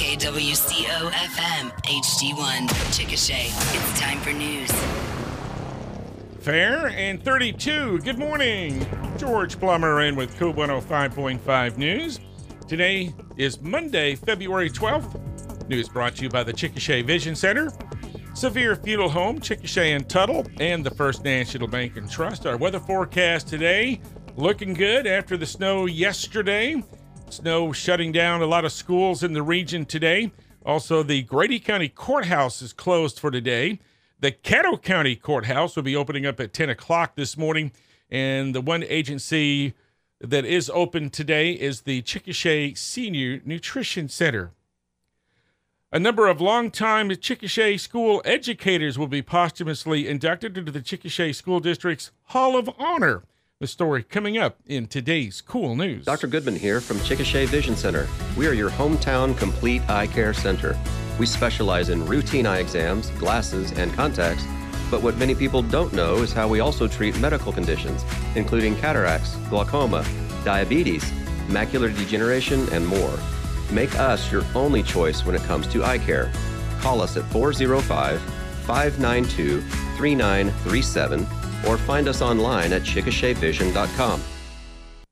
KWCO FM HD1 Chickasha. It's time for news. Fair and 32. Good morning. George Plummer in with KOOL 105.5 News. Today is Monday, February 12th. News brought to you by the Chickasha Vision Center, Severe Funeral Home, Chickasha and Tuttle, and the First National Bank and Trust. Our weather forecast today looking good after the snow yesterday. Snow shutting down a lot of schools in the region today. Also, the Grady County Courthouse is closed for today. The Caddo County Courthouse will be opening up at 10 o'clock this morning. And the one agency that is open today is the Chickasha Senior Nutrition Center. A number of longtime Chickasha school educators will be posthumously inducted into the Chickasha School District's Hall of Honor. The story coming up in today's KOOL News. Dr. Goodman here from Chickasha Vision Center. We are your hometown complete eye care center. We specialize in routine eye exams, glasses, and contacts. But what many people don't know is how we also treat medical conditions, including cataracts, glaucoma, diabetes, macular degeneration, and more. Make us your only choice when it comes to eye care. Call us at 405 592 3937 or find us online at chickashavision.com.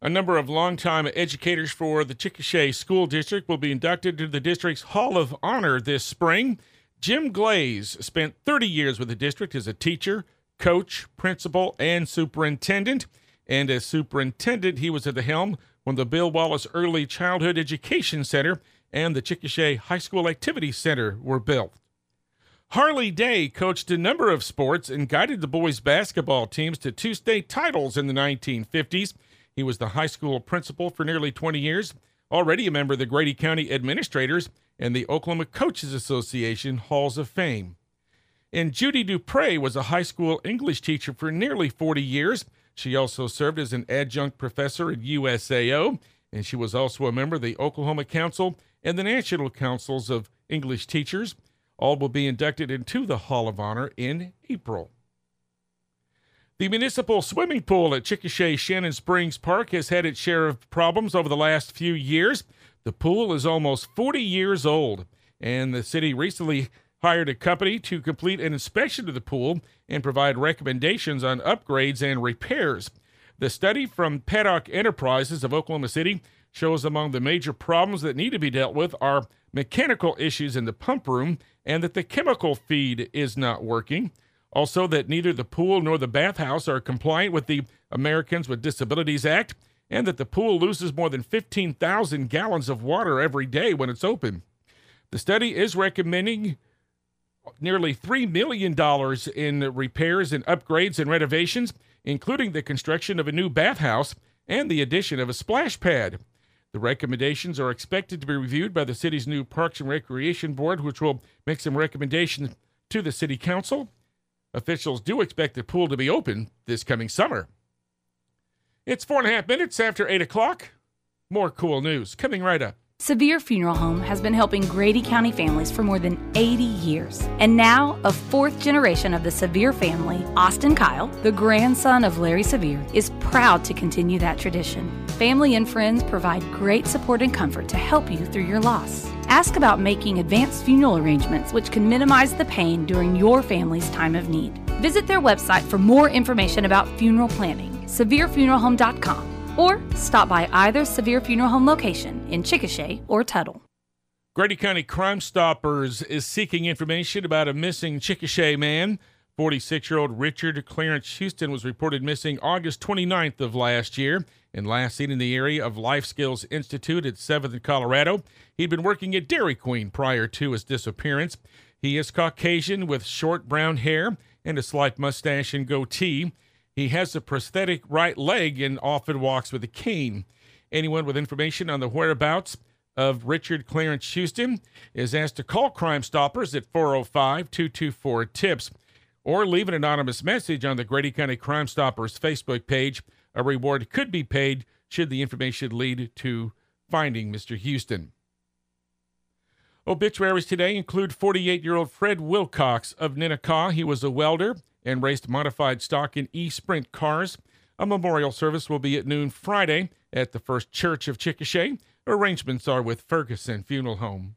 A number of longtime educators for the Chickasha School District will be inducted to the district's Hall of Honor this spring. Jim Glaze spent 30 years with the district as a teacher, coach, principal, and superintendent. And as superintendent, he was at the helm when the Bill Wallace Early Childhood Education Center and the Chickasha High School Activity Center were built. Harley Day coached a number of sports and guided the boys' basketball teams to two state titles in the 1950s. He was the high school principal for nearly 20 years, already a member of the Grady County Administrators and the Oklahoma Coaches Association Halls of Fame. And Judy Dupre was a high school English teacher for nearly 40 years. She also served as an adjunct professor at USAO, and she was also a member of the Oklahoma Council and the National Councils of English Teachers. All will be inducted into the Hall of Honor in April. The municipal swimming pool at Chickasha Shannon Springs Park has had its share of problems over the last few years. The pool is almost 40 years old, and the city recently hired a company to complete an inspection of the pool and provide recommendations on upgrades and repairs. The study from Paddock Enterprises of Oklahoma City shows among the major problems that need to be dealt with are mechanical issues in the pump room and that the chemical feed is not working. Also, that neither the pool nor the bathhouse are compliant with the Americans with Disabilities Act, and that the pool loses more than 15,000 gallons of water every day when it's open. The study is recommending nearly $3 million in repairs and upgrades and renovations, including the construction of a new bathhouse and the addition of a splash pad. The recommendations are expected to be reviewed by the city's new Parks and Recreation Board, which will make some recommendations to the City Council. Officials do expect the pool to be open this coming summer. It's four and a half minutes after 8 o'clock. More cool news coming right up. Severe Funeral Home has been helping Grady County families for more than 80 years. And now, a fourth generation of the Severe family, Austin Kyle, the grandson of Larry Severe, is proud to continue that tradition. Family and friends provide great support and comfort to help you through your loss. Ask about making advanced funeral arrangements which can minimize the pain during your family's time of need. Visit their website for more information about funeral planning, severefuneralhome.com or stop by either Severe Funeral Home location in Chickasha or Tuttle. Grady County Crime Stoppers is seeking information about a missing Chickasha man. 46 year old Richard Clarence Houston was reported missing August 29th of last year and last seen in the area of Life Skills Institute at 7th in Colorado. He'd been working at Dairy Queen prior to his disappearance. He is Caucasian with short brown hair and a slight mustache and goatee. He has a prosthetic right leg and often walks with a cane. Anyone with information on the whereabouts of Richard Clarence Houston is asked to call Crime Stoppers at 405 224 TIPS or leave an anonymous message on the Grady County Crime Stoppers Facebook page. A reward could be paid should the information lead to finding Mr. Houston. Obituaries today include 48 year old Fred Wilcox of Ninnekah. He was a welder and raced modified stock in e sprint cars. A memorial service will be at noon Friday at the First Church of Chickasha. Arrangements are with Ferguson Funeral Home.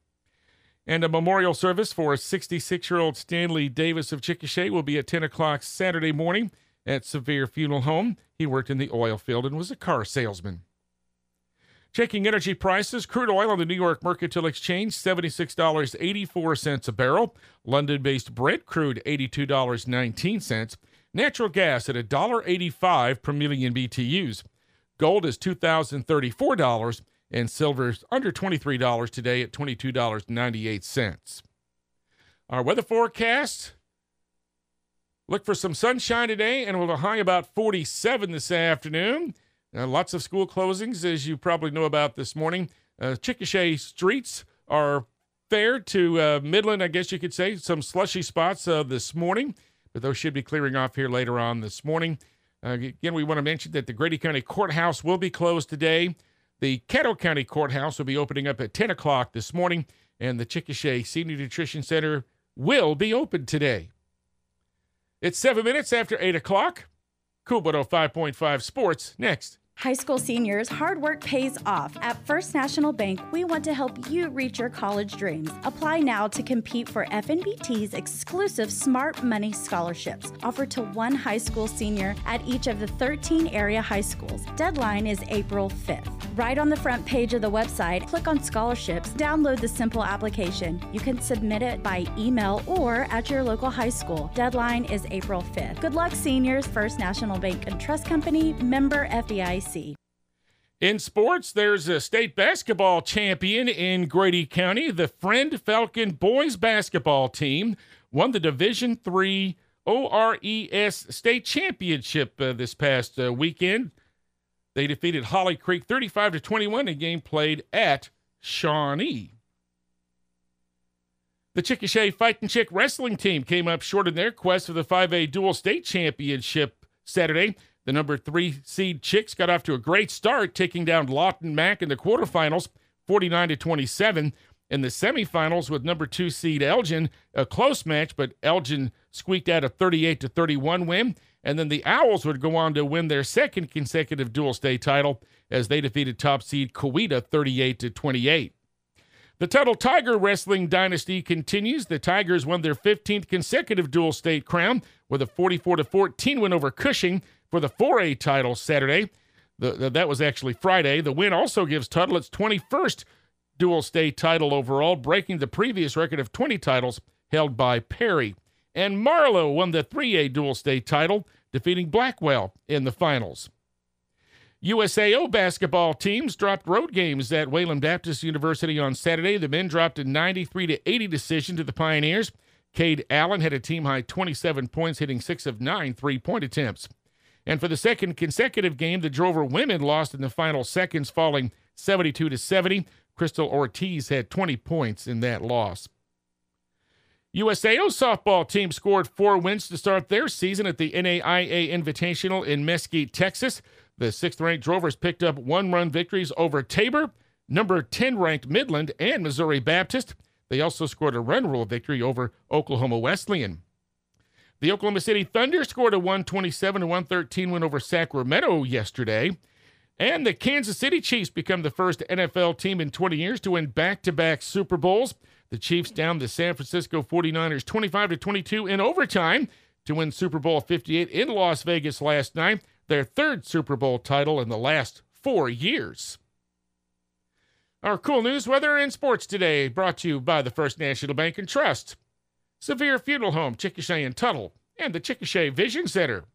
And a memorial service for 66 year old Stanley Davis of Chickasha will be at 10 o'clock Saturday morning at Sevier Funeral Home. He worked in the oil field and was a car salesman. Checking energy prices, crude oil on the New York Mercantile Exchange, $76.84 a barrel. London based Brent crude, $82.19. Natural gas at $1.85 per million BTUs. Gold is $2,034, and silver is under $23 today at $22.98. Our weather forecast look for some sunshine today, and we'll high about 47 this afternoon. Uh, lots of school closings, as you probably know about this morning. Uh, Chickasha streets are fair to uh, Midland, I guess you could say. Some slushy spots uh, this morning, but those should be clearing off here later on this morning. Uh, again, we want to mention that the Grady County Courthouse will be closed today. The Caddo County Courthouse will be opening up at 10 o'clock this morning, and the Chickasha Senior Nutrition Center will be open today. It's seven minutes after 8 o'clock. KOOL 5.5 Sports next. High school seniors, hard work pays off. At First National Bank, we want to help you reach your college dreams. Apply now to compete for FNBT's exclusive Smart Money scholarships offered to one high school senior at each of the 13 area high schools. Deadline is April 5th. Right on the front page of the website, click on scholarships, download the simple application. You can submit it by email or at your local high school. Deadline is April 5th. Good luck, seniors. First National Bank and Trust Company, member FDIC. In sports, there's a state basketball champion in Grady County. The Friend Falcon boys basketball team won the Division Three ORES state championship uh, this past uh, weekend. They defeated Holly Creek 35 to 21 in a game played at Shawnee. The Chickasha Fighting Chick wrestling team came up short in their quest for the 5A dual state championship Saturday. The number three seed Chicks got off to a great start, taking down Lawton Mac in the quarterfinals, 49 to 27. In the semifinals with number two seed Elgin, a close match, but Elgin squeaked out a 38 to 31 win. And then the Owls would go on to win their second consecutive dual state title as they defeated top seed Coweta 38 to 28. The Tuttle Tiger Wrestling Dynasty continues. The Tigers won their 15th consecutive dual state crown with a 44 to 14 win over Cushing for the 4A title Saturday. The, the, that was actually Friday. The win also gives Tuttle its 21st dual state title overall, breaking the previous record of 20 titles held by Perry. And Marlow won the 3A dual state title, defeating Blackwell in the finals. USAO basketball teams dropped road games at Wayland Baptist University on Saturday. The men dropped a 93 to 80 decision to the Pioneers. Cade Allen had a team high 27 points, hitting six of nine three point attempts. And for the second consecutive game, the Drover women lost in the final seconds, falling 72 to 70. Crystal Ortiz had 20 points in that loss. USAO softball team scored four wins to start their season at the NAIA Invitational in Mesquite, Texas. The sixth ranked Drovers picked up one run victories over Tabor, number 10 ranked Midland, and Missouri Baptist. They also scored a run rule victory over Oklahoma Wesleyan. The Oklahoma City Thunder scored a 127 113 win over Sacramento yesterday. And the Kansas City Chiefs become the first NFL team in 20 years to win back to back Super Bowls. The Chiefs down the San Francisco 49ers 25 to 22 in overtime to win Super Bowl 58 in Las Vegas last night, their third Super Bowl title in the last four years. Our cool news, weather, and sports today brought to you by the First National Bank and Trust. Severe Funeral Home, Chickasha and Tuttle, and the Chickasha Vision Center.